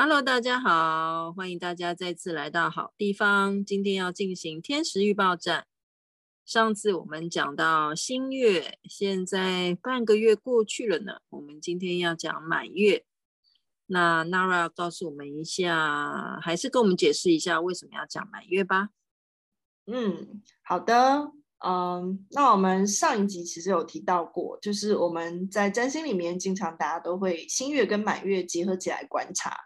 Hello，大家好，欢迎大家再次来到好地方。今天要进行天时预报站。上次我们讲到新月，现在半个月过去了呢。我们今天要讲满月。那 Nara 告诉我们一下，还是跟我们解释一下为什么要讲满月吧？嗯，好的。嗯，那我们上一集其实有提到过，就是我们在占星里面，经常大家都会新月跟满月结合起来观察。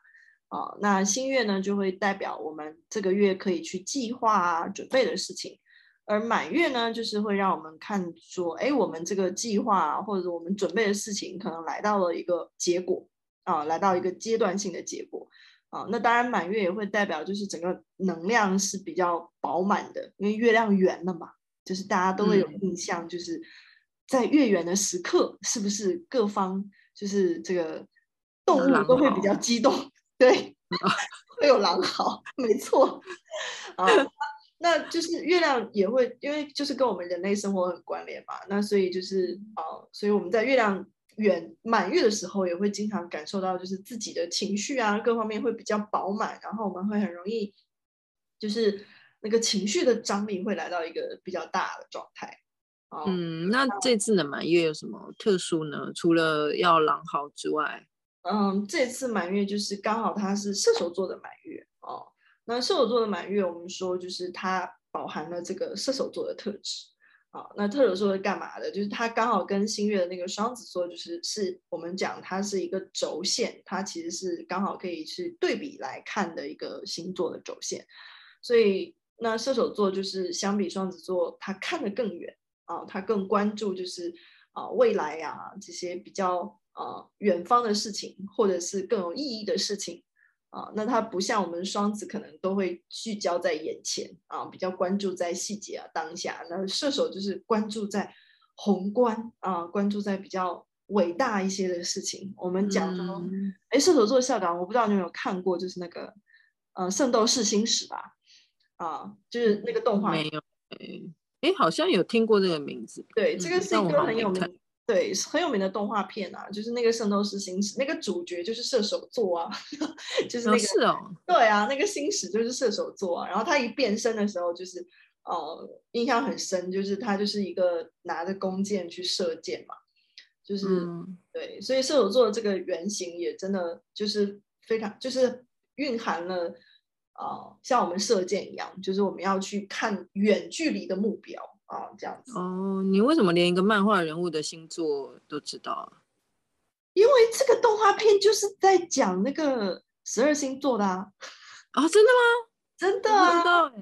啊、哦，那新月呢，就会代表我们这个月可以去计划啊、准备的事情，而满月呢，就是会让我们看说，哎，我们这个计划啊，或者我们准备的事情，可能来到了一个结果啊，来到一个阶段性的结果啊。那当然，满月也会代表就是整个能量是比较饱满的，因为月亮圆了嘛，就是大家都会有印象，就是在月圆的时刻，是不是各方就是这个动物都会比较激动？对，会有狼嚎，没错啊。那就是月亮也会，因为就是跟我们人类生活很关联嘛。那所以就是啊，所以我们在月亮圆满月的时候，也会经常感受到，就是自己的情绪啊，各方面会比较饱满，然后我们会很容易，就是那个情绪的张力会来到一个比较大的状态。嗯，那这次的满月有什么特殊呢？除了要狼嚎之外？嗯，这次满月就是刚好它是射手座的满月哦。那射手座的满月，我们说就是它饱含了这个射手座的特质啊、那特手座是干嘛的？就是它刚好跟新月的那个双子座，就是是我们讲它是一个轴线，它其实是刚好可以是对比来看的一个星座的轴线。所以那射手座就是相比双子座，它看得更远啊，它更关注就是啊未来呀、这些比较。啊，远方的事情，或者是更有意义的事情，啊，那它不像我们双子，可能都会聚焦在眼前啊，比较关注在细节啊、当下。那射手就是关注在宏观啊，关注在比较伟大一些的事情。我们讲说，哎、嗯，射手座校长，我不知道你有没有看过，就是那个呃《圣斗士星矢》吧？啊，就是那个动画。没有，哎，好像有听过这个名字。对，这个是一个很有名。对，很有名的动画片啊，就是那个《圣斗士星矢》，那个主角就是射手座啊，就是那个、哦是哦、对啊，那个星矢就是射手座啊。然后他一变身的时候，就是呃，印象很深，就是他就是一个拿着弓箭去射箭嘛，就是、嗯、对，所以射手座这个原型也真的就是非常，就是蕴含了啊、呃，像我们射箭一样，就是我们要去看远距离的目标。哦，这样子哦，你为什么连一个漫画人物的星座都知道啊？因为这个动画片就是在讲那个十二星座的啊！啊、哦，真的吗？真的啊！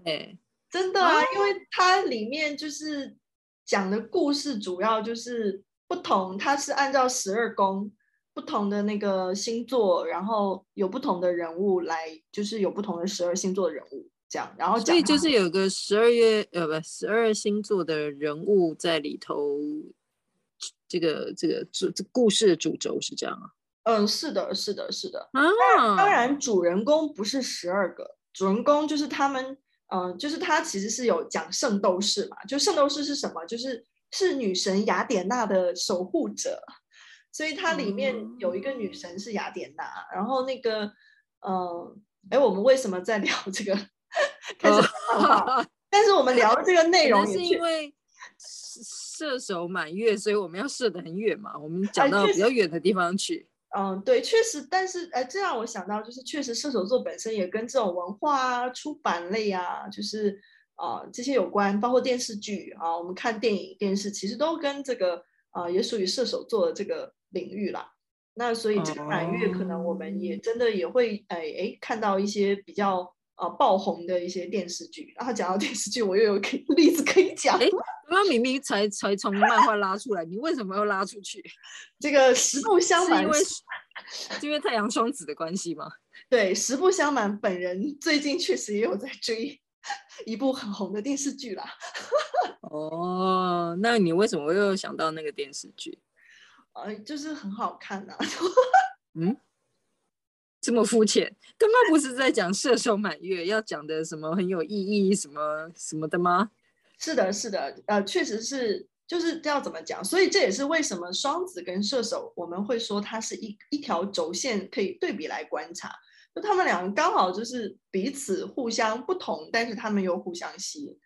真的啊！因为它里面就是讲的故事主要就是不同，它是按照十二宫不同的那个星座，然后有不同的人物来，就是有不同的十二星座的人物。讲，然后讲，所以就是有个十二月呃不十二星座的人物在里头，这个这个主这故事的主轴是这样啊？嗯，是的，是的，是的啊。当然，主人公不是十二个，主人公就是他们，嗯，就是他其实是有讲圣斗士嘛，就圣斗士是什么？就是是女神雅典娜的守护者，所以它里面有一个女神是雅典娜，嗯、然后那个，嗯，哎，我们为什么在聊这个？开始，oh. 但是我们聊的这个内容也是因为射手满月，所以我们要射得很远嘛。我们讲到比较远的地方去。嗯，对，确实，但是哎，这让我想到，就是确实射手座本身也跟这种文化啊、出版类啊，就是啊、呃、这些有关，包括电视剧啊，我们看电影、电视，其实都跟这个啊、呃、也属于射手座的这个领域啦。那所以这个满月，可能我们也真的也会哎哎看到一些比较。啊，爆红的一些电视剧，然后讲到电视剧，我又有个例子可以讲。哎，刚刚明明才才从漫画拉出来，你为什么要拉出去？这个实不相瞒，是因为是因为太阳双子的关系吗？对，实不相瞒，本人最近确实也有在追一部很红的电视剧啦。哦，那你为什么又想到那个电视剧？呃，就是很好看呐、啊。嗯。这么肤浅，刚刚不是在讲射手满月要讲的什么很有意义什么什么的吗？是的，是的，呃，确实是，就是要怎么讲，所以这也是为什么双子跟射手我们会说它是一一条轴线可以对比来观察，就他们两个刚好就是彼此互相不同，但是他们又互相吸引。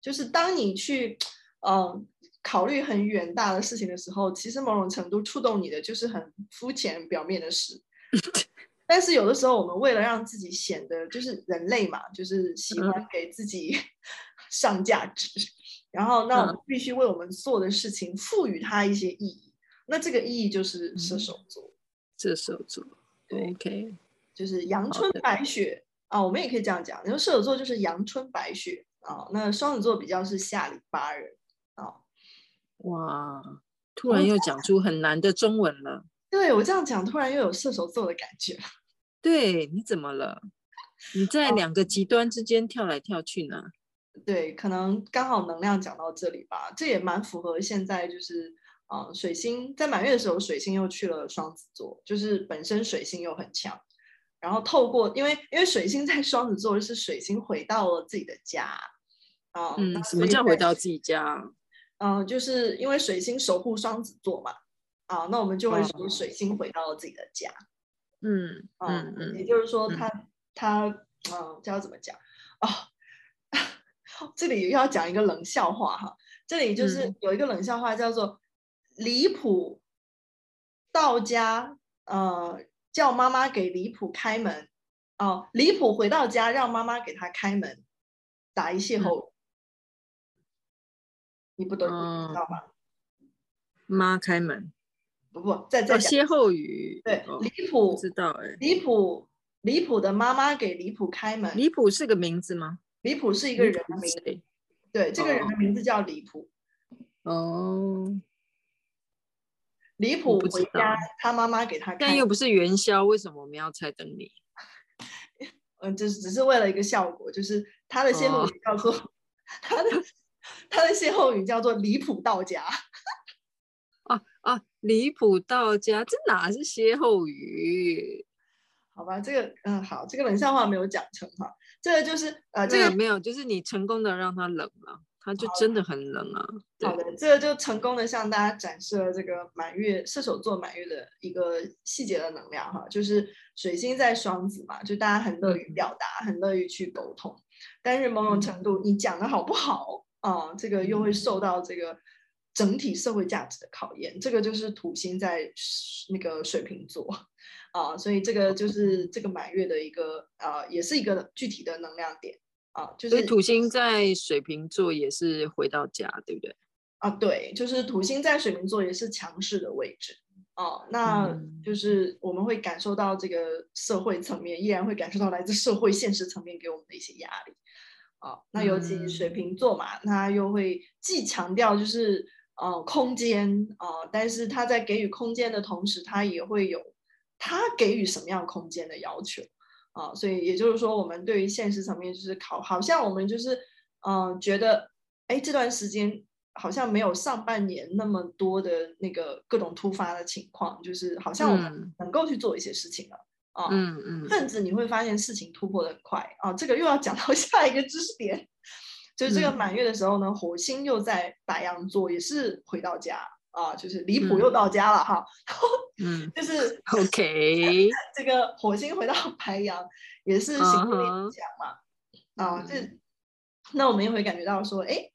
就是当你去，嗯、呃，考虑很远大的事情的时候，其实某种程度触动你的就是很肤浅表面的事。但是有的时候，我们为了让自己显得就是人类嘛，就是喜欢给自己 上价值，嗯、然后那我们必须为我们做的事情赋予它一些意义。那这个意义就是射手座，嗯、射手座，对，OK，就是阳春白雪啊，我们也可以这样讲，因为射手座就是阳春白雪。啊、哦，那双子座比较是下里巴人啊、哦。哇，突然又讲出很难的中文了。对，我这样讲，突然又有射手座的感觉。对，你怎么了？你在两个极端之间跳来跳去呢？哦、对，可能刚好能量讲到这里吧。这也蛮符合现在就是啊、呃，水星在满月的时候，水星又去了双子座，就是本身水星又很强。然后透过，因为因为水星在双子座，是水星回到了自己的家。嗯，什么叫回到自己家？嗯，就是因为水星守护双子座嘛，啊，那我们就会说水星回到了自己的家。嗯嗯嗯，也就是说他，他他嗯，这要怎么讲？哦，这里又要讲一个冷笑话哈。这里就是有一个冷笑话叫做离谱到家，呃，叫妈妈给离谱开门。哦，离谱回到家让妈妈给他开门，打一歇后语。你不懂，嗯、知道吧？妈开门，不不，再再讲歇后语。对，哦、离谱，不知道哎。离谱，离谱的妈妈给离谱开门。离谱是个名字吗？离谱是一个人的名字。对，这个人的名字叫离谱。哦。离谱回家，他妈妈给他开。但又不是元宵，为什么我们要猜灯谜？嗯，就是只是为了一个效果，就是他的歇后语叫做、哦、他的。他的歇后语叫做“离谱到家”！离谱到家，这哪是歇后语？好吧，这个嗯，好，这个冷笑话没有讲成哈。这个就是呃，这个没有，就是你成功的让他冷了，他就真的很冷啊。好的，这个就成功的向大家展示了这个满月射手座满月的一个细节的能量哈，就是水星在双子嘛，就大家很乐于表达，嗯、很乐于去沟通，但是某种程度，你讲的好不好？啊、嗯，这个又会受到这个整体社会价值的考验。这个就是土星在那个水瓶座啊，所以这个就是这个满月的一个啊，也是一个具体的能量点啊。就是土星在水瓶座也是回到家，对不对？啊，对，就是土星在水瓶座也是强势的位置啊。那就是我们会感受到这个社会层面，依然会感受到来自社会现实层面给我们的一些压力。啊、哦，那尤其水瓶座嘛，他、嗯、又会既强调就是呃空间啊、呃，但是他在给予空间的同时，他也会有他给予什么样空间的要求啊、呃，所以也就是说，我们对于现实层面就是考，好像我们就是嗯、呃、觉得，哎，这段时间好像没有上半年那么多的那个各种突发的情况，就是好像我们能够去做一些事情了。嗯啊，嗯嗯，甚至你会发现事情突破的很快啊，这个又要讲到下一个知识点，就是这个满月的时候呢，嗯、火星又在白羊座，也是回到家啊，就是离谱又到家了哈，嗯，就是 OK，这个火星回到 白羊也是行动力很强嘛，啊，这、嗯、那我们也会感觉到说，哎，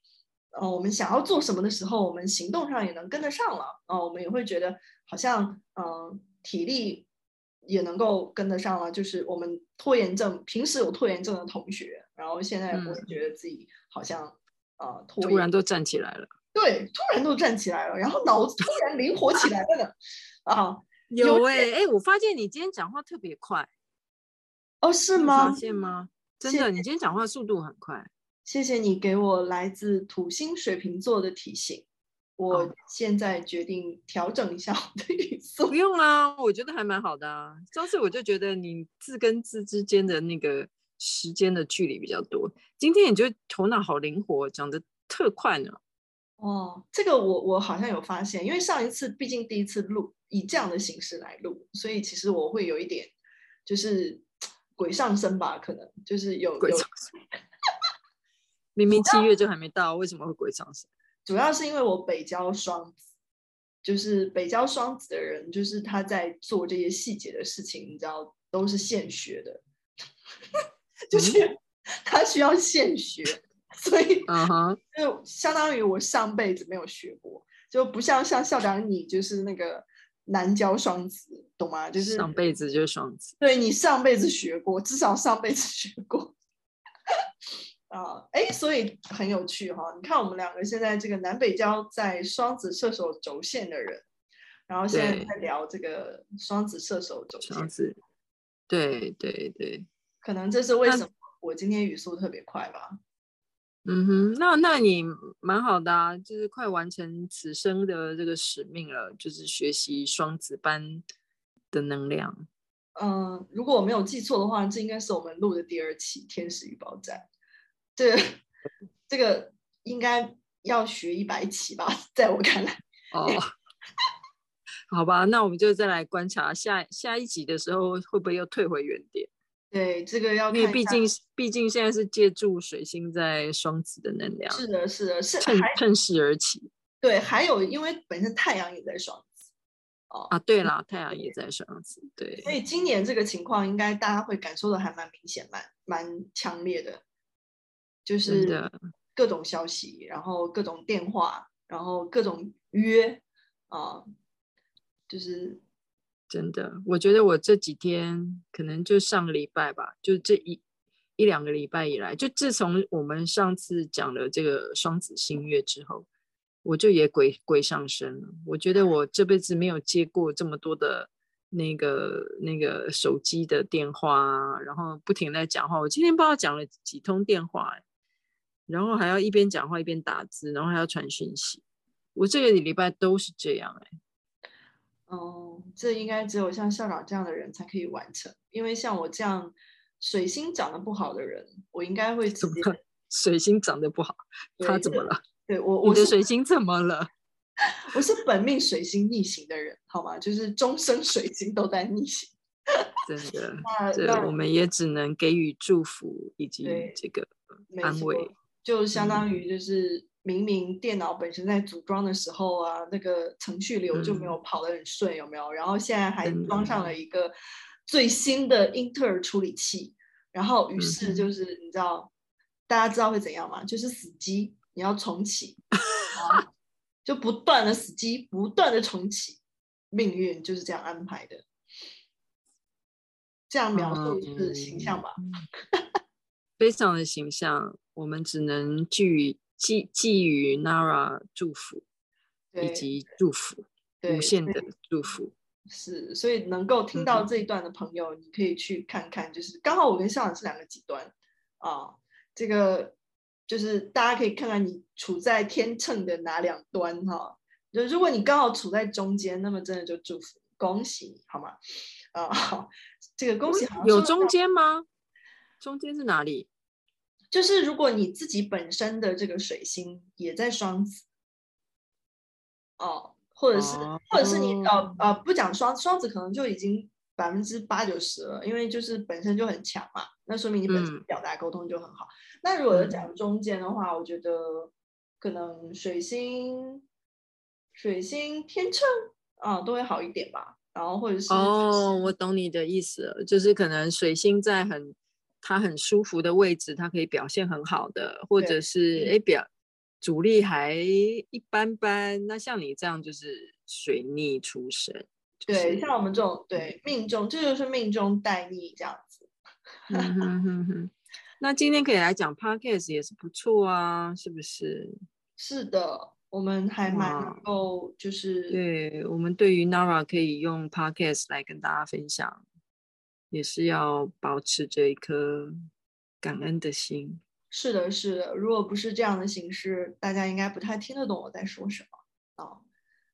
呃，我们想要做什么的时候，我们行动上也能跟得上了啊，我们也会觉得好像嗯、呃、体力。也能够跟得上了，就是我们拖延症，平时有拖延症的同学，然后现在我觉得自己好像啊、嗯呃，突然都站起来了，对，突然都站起来了，然后脑子突然灵活起来了呢，啊，有哎、欸、哎、欸，我发现你今天讲话特别快，哦，是吗？发现吗？真的，你今天讲话速度很快，谢谢你给我来自土星水瓶座的提醒。我现在决定调整一下我的语速。不用啊，我觉得还蛮好的啊。上次我就觉得你字跟字之间的那个时间的距离比较多，今天你就头脑好灵活，讲的特快呢。哦，这个我我好像有发现，因为上一次毕竟第一次录以这样的形式来录，所以其实我会有一点就是鬼上身吧，可能就是有鬼上身。明明七月就还没到，为什么会鬼上身？主要是因为我北交双子，就是北交双子的人，就是他在做这些细节的事情，你知道，都是现学的，就是 他需要现学，所以啊哈，就相当于我上辈子没有学过，就不像像校长你就是那个南交双子，懂吗？就是上辈子就是双子，对你上辈子学过，至少上辈子学过。啊，哎，所以很有趣哈！你看我们两个现在这个南北交在双子射手轴线的人，然后现在在聊这个双子射手轴线。双子，对对对，可能这是为什么我今天语速特别快吧？嗯哼，那那你蛮好的啊，就是快完成此生的这个使命了，就是学习双子班的能量。嗯，如果我没有记错的话，这应该是我们录的第二期《天使预报站》。这个这个应该要学一百期吧，在我看来。哦，好吧，那我们就再来观察下下一集的时候，会不会又退回原点？对，这个要看，因为毕竟毕竟现在是借助水星在双子的能量，是的，是的，是趁趁势而起。对，还有因为本身太阳也在双子。哦啊，对了，太阳也在双子，对。所以今年这个情况，应该大家会感受的还蛮明显，蛮蛮强烈的。就是各种消息，然后各种电话，然后各种约啊，就是真的。我觉得我这几天可能就上个礼拜吧，就这一一两个礼拜以来，就自从我们上次讲了这个双子星月之后，我就也鬼鬼上身了。我觉得我这辈子没有接过这么多的那个那个手机的电话，然后不停在讲话。我今天不知道讲了几通电话，然后还要一边讲话一边打字，然后还要传讯息。我这个礼拜都是这样哎。哦，这应该只有像校长这样的人才可以完成，因为像我这样水星长得不好的人，我应该会直接。水星长得不好，他怎么了？对，对我，我的水星怎么了？我是本命水星逆行的人，好吗？就是终生水星都在逆行。真的，那我们也只能给予祝福以及这个安慰。就相当于就是明明电脑本身在组装的时候啊，嗯、那个程序流就没有跑得很顺，有没有？然后现在还装上了一个最新的英特尔处理器，然后于是就是你知道，大家知道会怎样吗？就是死机，你要重启，就不断的死机，不断的重启，命运就是这样安排的。这样描述是形象吧？非常的形象。我们只能寄予寄寄予 Nara 祝福，以及祝福，无限的祝福。是，所以能够听到这一段的朋友，嗯、你可以去看看，就是刚好我跟校长是两个极端啊。这个就是大家可以看看你处在天秤的哪两端哈、啊。就如果你刚好处在中间，那么真的就祝福恭喜你，好吗？啊，好，这个恭喜好有中间吗？中间是哪里？就是如果你自己本身的这个水星也在双子，哦，或者是，哦、或者是你呃呃不讲双双子，可能就已经百分之八九十了，因为就是本身就很强嘛，那说明你本身表达沟通就很好。嗯、那如果要讲中间的话，我觉得可能水星、水星天秤啊都会好一点吧。然后或者是哦，我懂你的意思了，就是可能水星在很。他很舒服的位置，他可以表现很好的，或者是哎表主力还一般般。那像你这样就是水逆出身，就是、对，像我们这种对命中，这就是命中带逆这样子。嗯、哼哼哼那今天可以来讲 Podcast 也是不错啊，是不是？是的，我们还蛮能够就是对我们对于 Nara 可以用 Podcast 来跟大家分享。也是要保持着一颗感恩的心。是的，是的。如果不是这样的形式，大家应该不太听得懂我在说什么啊、哦。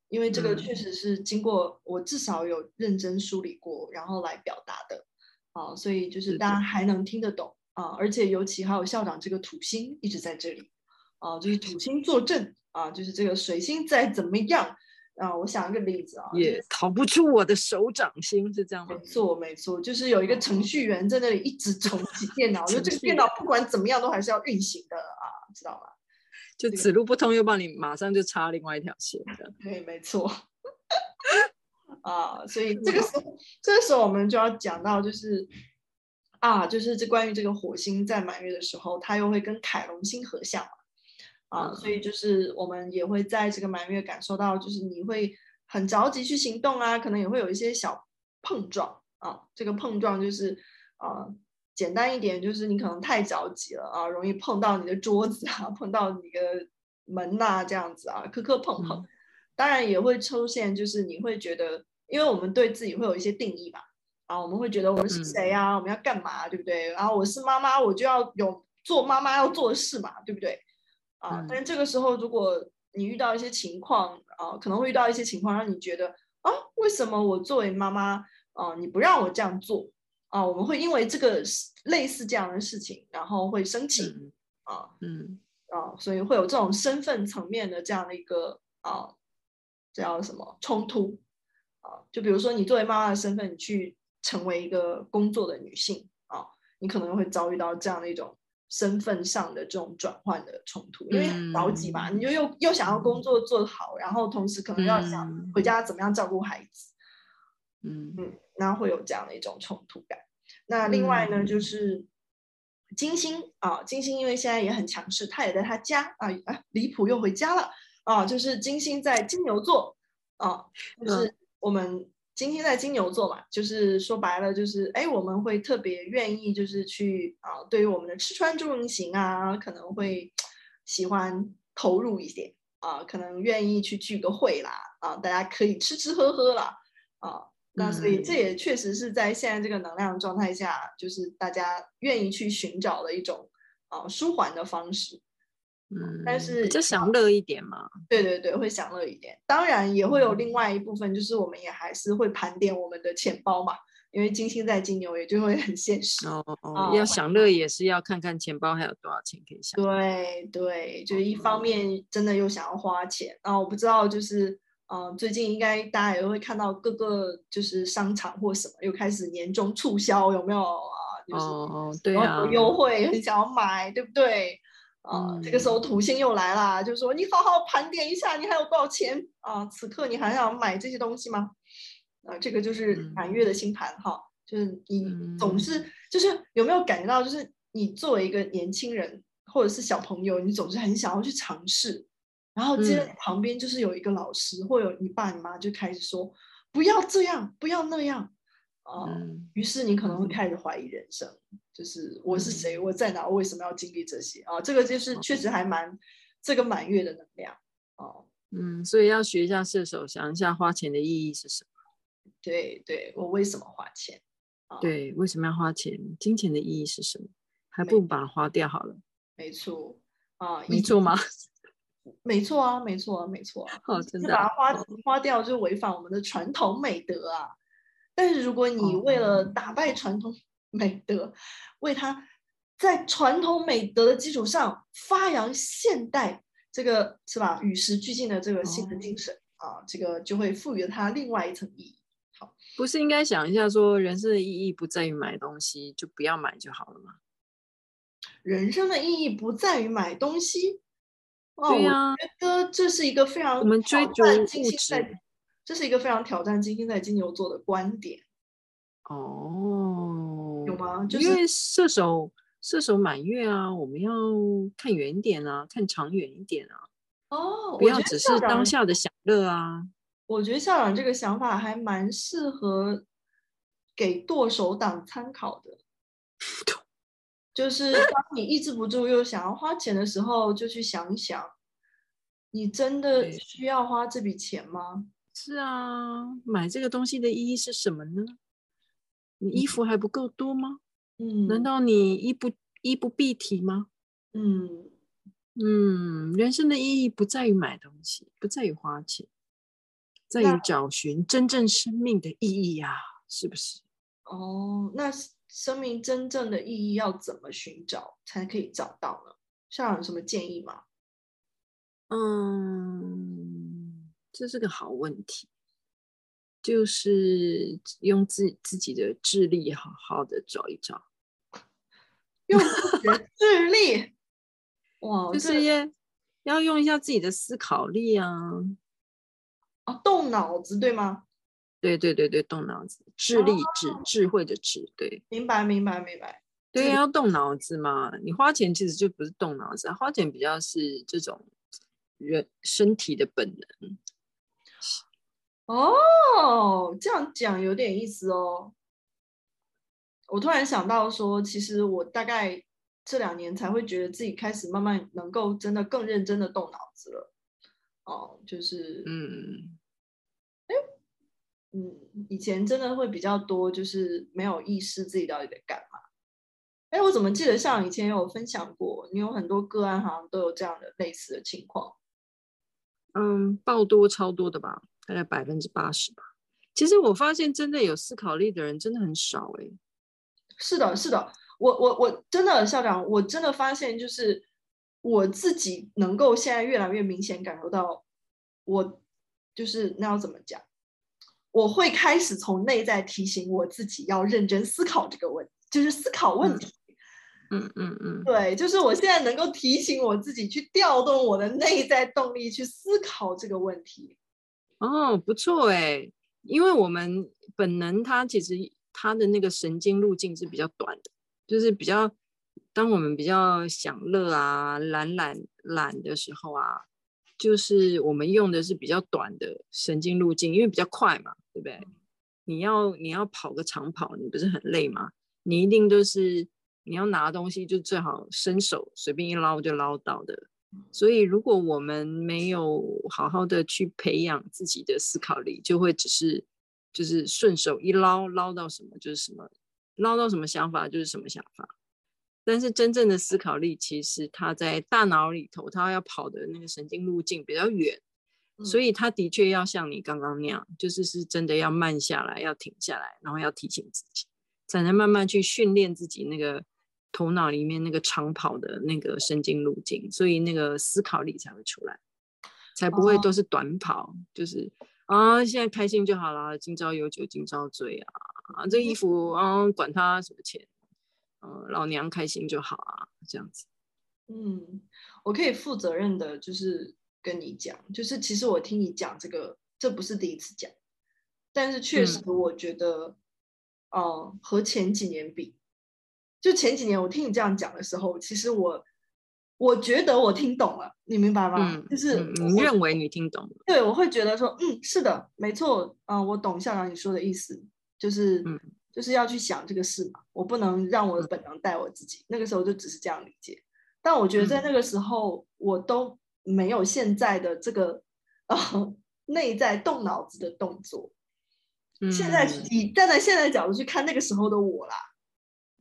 因为这个确实是经过我至少有认真梳理过，然后来表达的啊、哦，所以就是大家还能听得懂啊、哦。而且尤其还有校长这个土星一直在这里啊、哦，就是土星坐镇啊，就是这个水星再怎么样。啊，我想一个例子啊，也逃不出我的手掌心，是这样吗？没错，没错，就是有一个程序员在那里一直重启电脑，就这个电脑不管怎么样都还是要运行的啊，知道吗？就此路不通，又帮你马上就插另外一条线的。对，没错。啊，所以这个时候，这个时候我们就要讲到，就是啊，就是这关于这个火星在满月的时候，它又会跟凯龙星合相嘛，啊，所以就是我们也会在这个满月感受到，就是你会很着急去行动啊，可能也会有一些小碰撞啊，这个碰撞就是啊，简单一点就是你可能太着急了啊，容易碰到你的桌子啊，碰到你的门呐、啊，这样子啊，磕磕碰碰。嗯当然也会出现，就是你会觉得，因为我们对自己会有一些定义吧，啊，我们会觉得我们是谁啊，我们要干嘛，对不对？然后我是妈妈，我就要有做妈妈要做的事嘛，对不对？啊，但是这个时候，如果你遇到一些情况啊，可能会遇到一些情况，让你觉得啊，为什么我作为妈妈啊，你不让我这样做啊？我们会因为这个类似这样的事情，然后会生气啊，嗯啊，所以会有这种身份层面的这样的一个啊。这叫什么冲突啊？就比如说，你作为妈妈的身份，你去成为一个工作的女性啊，你可能会遭遇到这样的一种身份上的这种转换的冲突，因为很着急嘛，你就又又想要工作做好，然后同时可能要想回家怎么样照顾孩子，嗯。嗯，那会有这样的一种冲突感。那另外呢，就是金星啊，金星因为现在也很强势，他也在他家啊啊，离谱又回家了。啊，就是金星在金牛座，啊，就是我们金星在金牛座嘛，就是说白了，就是哎，我们会特别愿意，就是去啊，对于我们的吃穿住行啊，可能会喜欢投入一些啊，可能愿意去聚个会啦，啊，大家可以吃吃喝喝啦，啊，那所以这也确实是在现在这个能量状态下，就是大家愿意去寻找的一种啊舒缓的方式。嗯，但是就享乐一点嘛。对对对，会享乐一点。当然也会有另外一部分，就是我们也还是会盘点我们的钱包嘛，因为金星在金牛，也就会很现实。哦哦，哦要享乐也是要看看钱包还有多少钱可以享。对对，就是一方面真的又想要花钱，然后我不知道就是，嗯、呃，最近应该大家也会看到各个就是商场或什么又开始年终促销，有没有啊？就是、哦对啊，有优惠，很想要买，对不对？啊、呃，这个时候土星又来了，就是说你好好盘点一下，你还有多少钱啊？此刻你还想买这些东西吗？啊、呃，这个就是满月的星盘哈，就是你总是就是有没有感觉到，就是你作为一个年轻人或者是小朋友，你总是很想要去尝试，然后接着旁边就是有一个老师或有你爸你妈就开始说不要这样，不要那样。啊、呃，于是你可能会开始怀疑人生，嗯、就是我是谁，我在哪，我为什么要经历这些啊？这个就是确实还蛮这个满月的能量哦。嗯，所以要学一下射手，想一下花钱的意义是什么？对对，我为什么花钱？对，为什么要花钱？金钱的意义是什么？还不如把它花掉好了。没错啊，没错吗？没错啊，没错啊，没错啊。好，真的把它花花掉就违反我们的传统美德啊。但是如果你为了打败传统 美德，哦、为它在传统美德的基础上发扬现代这个是吧，与时俱进的这个新的精神、哦、啊，这个就会赋予了它另外一层意义。好，不是应该想一下说，人生的意义不在于买东西，就不要买就好了吗？人生的意义不在于买东西。哦、对呀、啊，我觉得这是一个非常我们追逐物质。这是一个非常挑战金星在金牛座的观点哦，有吗？就是、因为射手射手满月啊，我们要看远一点啊，看长远一点啊。哦，不要只是当下的享乐啊。我觉得校长这个想法还蛮适合给剁手党参考的，就是当你抑制不住又想要花钱的时候，就去想一想，你真的需要花这笔钱吗？是啊，买这个东西的意义是什么呢？你衣服还不够多吗？嗯，难道你衣不衣不蔽体吗？嗯嗯，人生的意义不在于买东西，不在于花钱，在于找寻真正生命的意义呀，是不是？哦，那生命真正的意义要怎么寻找才可以找到呢？校长有什么建议吗？嗯。这是个好问题，就是用自自己的智力好好的找一找，用智力，哇，就是也要用一下自己的思考力啊，啊，动脑子对吗？对对对对，动脑子，智力智、哦、智慧的智，对，明白明白明白。对，要动脑子嘛。你花钱其实就不是动脑子，花钱比较是这种人身体的本能。哦，这样讲有点意思哦。我突然想到说，其实我大概这两年才会觉得自己开始慢慢能够真的更认真的动脑子了。哦，就是嗯，哎，嗯，以前真的会比较多，就是没有意识自己到底在干嘛。哎，我怎么记得像以前有分享过，你有很多个案好像都有这样的类似的情况。嗯，爆多超多的吧，大概百分之八十吧。其实我发现真的有思考力的人真的很少哎。是的，是的，我我我真的校长，我真的发现就是我自己能够现在越来越明显感受到，我就是那要怎么讲，我会开始从内在提醒我自己要认真思考这个问题，就是思考问题。嗯嗯嗯嗯，对，就是我现在能够提醒我自己去调动我的内在动力去思考这个问题。哦，不错哎，因为我们本能它其实它的那个神经路径是比较短的，就是比较当我们比较享乐啊、懒懒懒的时候啊，就是我们用的是比较短的神经路径，因为比较快嘛，对不对？你要你要跑个长跑，你不是很累吗？你一定都是。你要拿东西就最好伸手随便一捞就捞到的，所以如果我们没有好好的去培养自己的思考力，就会只是就是顺手一捞捞到什么就是什么，捞到什么想法就是什么想法。但是真正的思考力，其实它在大脑里头，它要跑的那个神经路径比较远，所以它的确要像你刚刚那样，就是是真的要慢下来，要停下来，然后要提醒自己，才能慢慢去训练自己那个。头脑里面那个长跑的那个神经路径，所以那个思考力才会出来，才不会都是短跑，哦、就是啊，现在开心就好了，今朝有酒今朝醉啊，啊，这衣服啊，管他什么钱，嗯、啊，老娘开心就好啊，这样子。嗯，我可以负责任的，就是跟你讲，就是其实我听你讲这个，这不是第一次讲，但是确实我觉得，嗯、呃，和前几年比。就前几年我听你这样讲的时候，其实我我觉得我听懂了，你明白吗？嗯、就是你认为你听懂了？对，我会觉得说，嗯，是的，没错，嗯、呃，我懂校长你说的意思，就是、嗯、就是要去想这个事嘛，我不能让我的本能带我自己。那个时候就只是这样理解，但我觉得在那个时候，我都没有现在的这个呃内在动脑子的动作。嗯、现在以站在现在角度去看那个时候的我啦。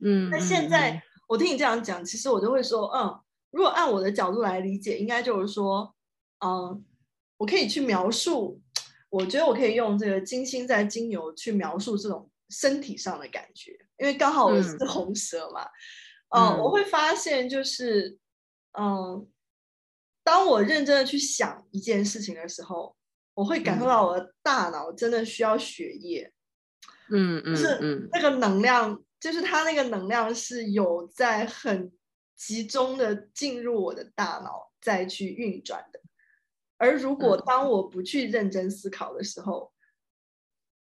嗯，那现在我听你这样讲，其实我就会说，嗯，如果按我的角度来理解，应该就是说，嗯，我可以去描述，我觉得我可以用这个金星在金牛去描述这种身体上的感觉，因为刚好我是红蛇嘛，嗯，嗯，我会发现就是，嗯，当我认真的去想一件事情的时候，我会感受到我的大脑真的需要血液，嗯嗯，就是那个能量。就是它那个能量是有在很集中的进入我的大脑再去运转的，而如果当我不去认真思考的时候，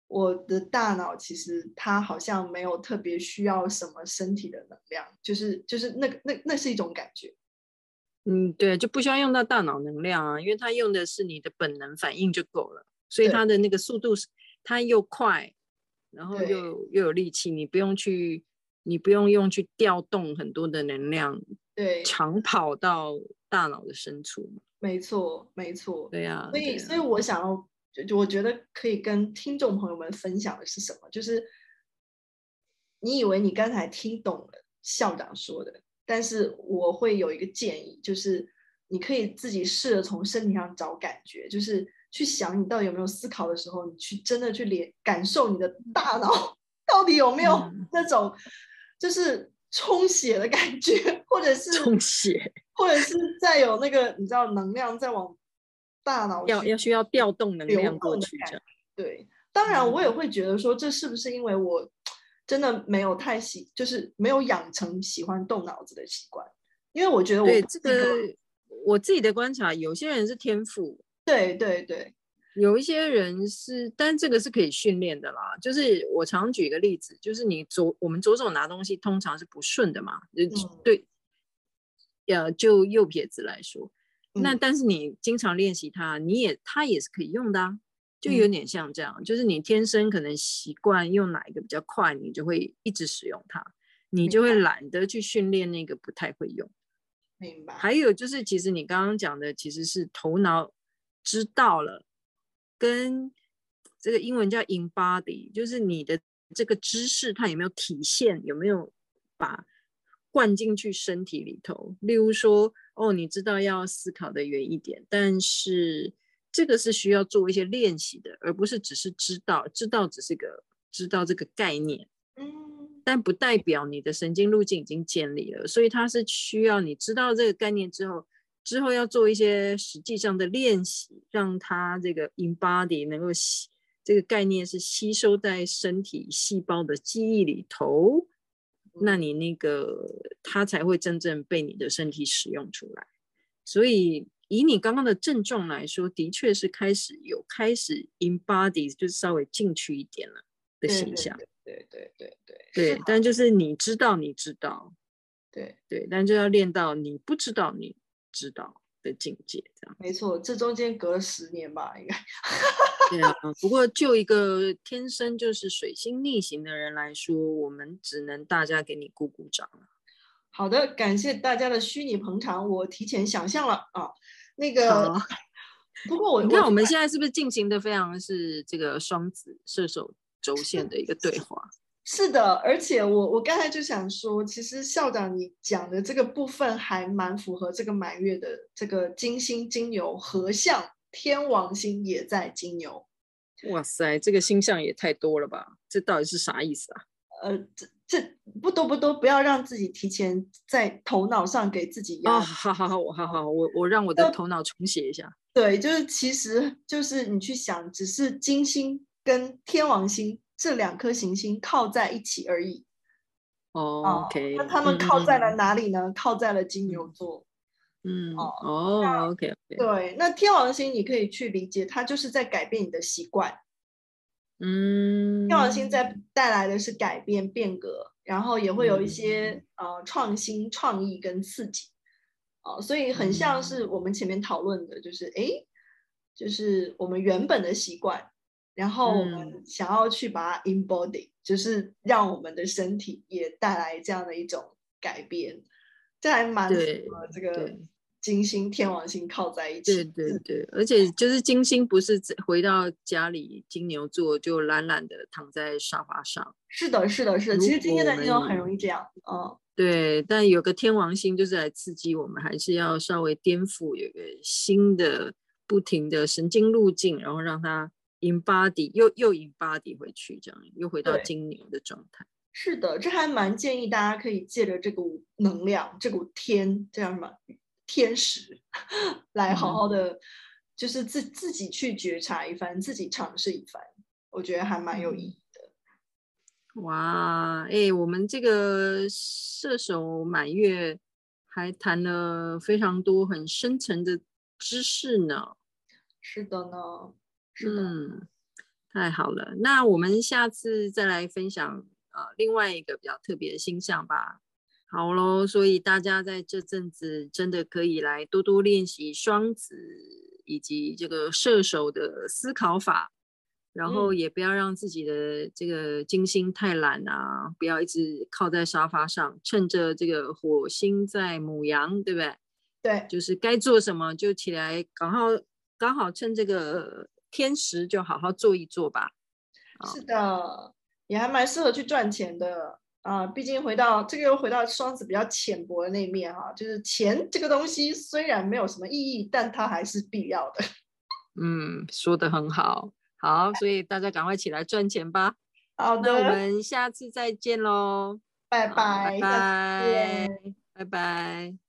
我的大脑其实它好像没有特别需要什么身体的能量，就是就是那个那那是一种感觉。嗯，对，就不需要用到大脑能量啊，因为它用的是你的本能反应就够了，所以它的那个速度是它又快。然后又又有力气，你不用去，你不用用去调动很多的能量，对，长跑到大脑的深处。没错，没错。对呀、啊，所以，啊、所以我想要，就我觉得可以跟听众朋友们分享的是什么？就是你以为你刚才听懂了校长说的，但是我会有一个建议，就是你可以自己试着从身体上找感觉，就是。去想你到底有没有思考的时候，你去真的去连感受你的大脑到底有没有那种就是充血的感觉，或者是充血，或者是再有那个你知道能量在往大脑要要需要调动能量过去这样。对，当然我也会觉得说，这是不是因为我真的没有太喜，就是没有养成喜欢动脑子的习惯？因为我觉得我对这个我自己的观察，有些人是天赋。对对对，有一些人是，但这个是可以训练的啦。就是我常举一个例子，就是你左我们左手拿东西通常是不顺的嘛，就、嗯、对，呃，就右撇子来说，嗯、那但是你经常练习它，你也它也是可以用的啊，就有点像这样，嗯、就是你天生可能习惯用哪一个比较快，你就会一直使用它，你就会懒得去训练那个不太会用。明白。还有就是，其实你刚刚讲的其实是头脑知道了。跟这个英文叫 embody，就是你的这个知识，它有没有体现，有没有把灌进去身体里头？例如说，哦，你知道要思考的远一点，但是这个是需要做一些练习的，而不是只是知道，知道只是个知道这个概念，嗯，但不代表你的神经路径已经建立了，所以它是需要你知道这个概念之后。之后要做一些实际上的练习，让它这个 embody 能够吸这个概念是吸收在身体细胞的记忆里头，那你那个它才会真正被你的身体使用出来。所以以你刚刚的症状来说，的确是开始有开始 embody，就是稍微进去一点了的形象。对对对对对，对，但就是你知道你知道，对对，但就要练到你不知道你。知道的境界，这样没错。这中间隔了十年吧，应该。对啊，不过就一个天生就是水星逆行的人来说，我们只能大家给你鼓鼓掌了。好的，感谢大家的虚拟捧场，我提前想象了啊。那个，不过我你看我们现在是不是进行的非常是这个双子射手轴线的一个对话？是的，而且我我刚才就想说，其实校长你讲的这个部分还蛮符合这个满月的这个金星金牛合相，天王星也在金牛。哇塞，这个星象也太多了吧？这到底是啥意思啊？呃，这这不多不多，不要让自己提前在头脑上给自己压。哦，好好好，我好好我我让我的头脑重写一下。对，就是其实就是你去想，只是金星跟天王星。这两颗行星靠在一起而已。Oh, OK，那他们靠在了哪里呢？嗯、靠在了金牛座。嗯，哦，OK，对，那天王星你可以去理解，它就是在改变你的习惯。嗯，天王星在带来的是改变、变革，然后也会有一些、嗯、呃创新、创意跟刺激。哦，所以很像是我们前面讨论的，就是哎、嗯，就是我们原本的习惯。然后我们想要去把它 embody，、嗯、就是让我们的身体也带来这样的一种改变，这还蛮符合这个金星天王星靠在一起。对对对，而且就是金星不是回到家里金牛座就懒懒的躺在沙发上。是的，是的，是的。其实今天的金牛很容易这样。嗯，对，但有个天王星就是来刺激我们，还是要稍微颠覆，有个新的不停的神经路径，然后让它。Embody 又又引 body 回去，这样又回到金牛的状态。是的，这还蛮建议大家可以借着这股能量，这股天，这样什么天使，来好好的，嗯、就是自自己去觉察一番，自己尝试一番，我觉得还蛮有意义的。哇，哎、欸，我们这个射手满月还谈了非常多很深层的知识呢。是的呢。嗯，太好了。那我们下次再来分享呃另外一个比较特别的星象吧。好喽，所以大家在这阵子真的可以来多多练习双子以及这个射手的思考法，然后也不要让自己的这个金星太懒啊，不要一直靠在沙发上，趁着这个火星在母羊，对不对？对，就是该做什么就起来，刚好刚好趁这个。天时就好好做一做吧。是的，也还蛮适合去赚钱的啊。毕竟回到这个又回到双子比较浅薄的那一面哈，就是钱这个东西虽然没有什么意义，但它还是必要的。嗯，说的很好，好，所以大家赶快起来赚钱吧。好的，那我们下次再见喽，拜拜，拜拜，拜拜。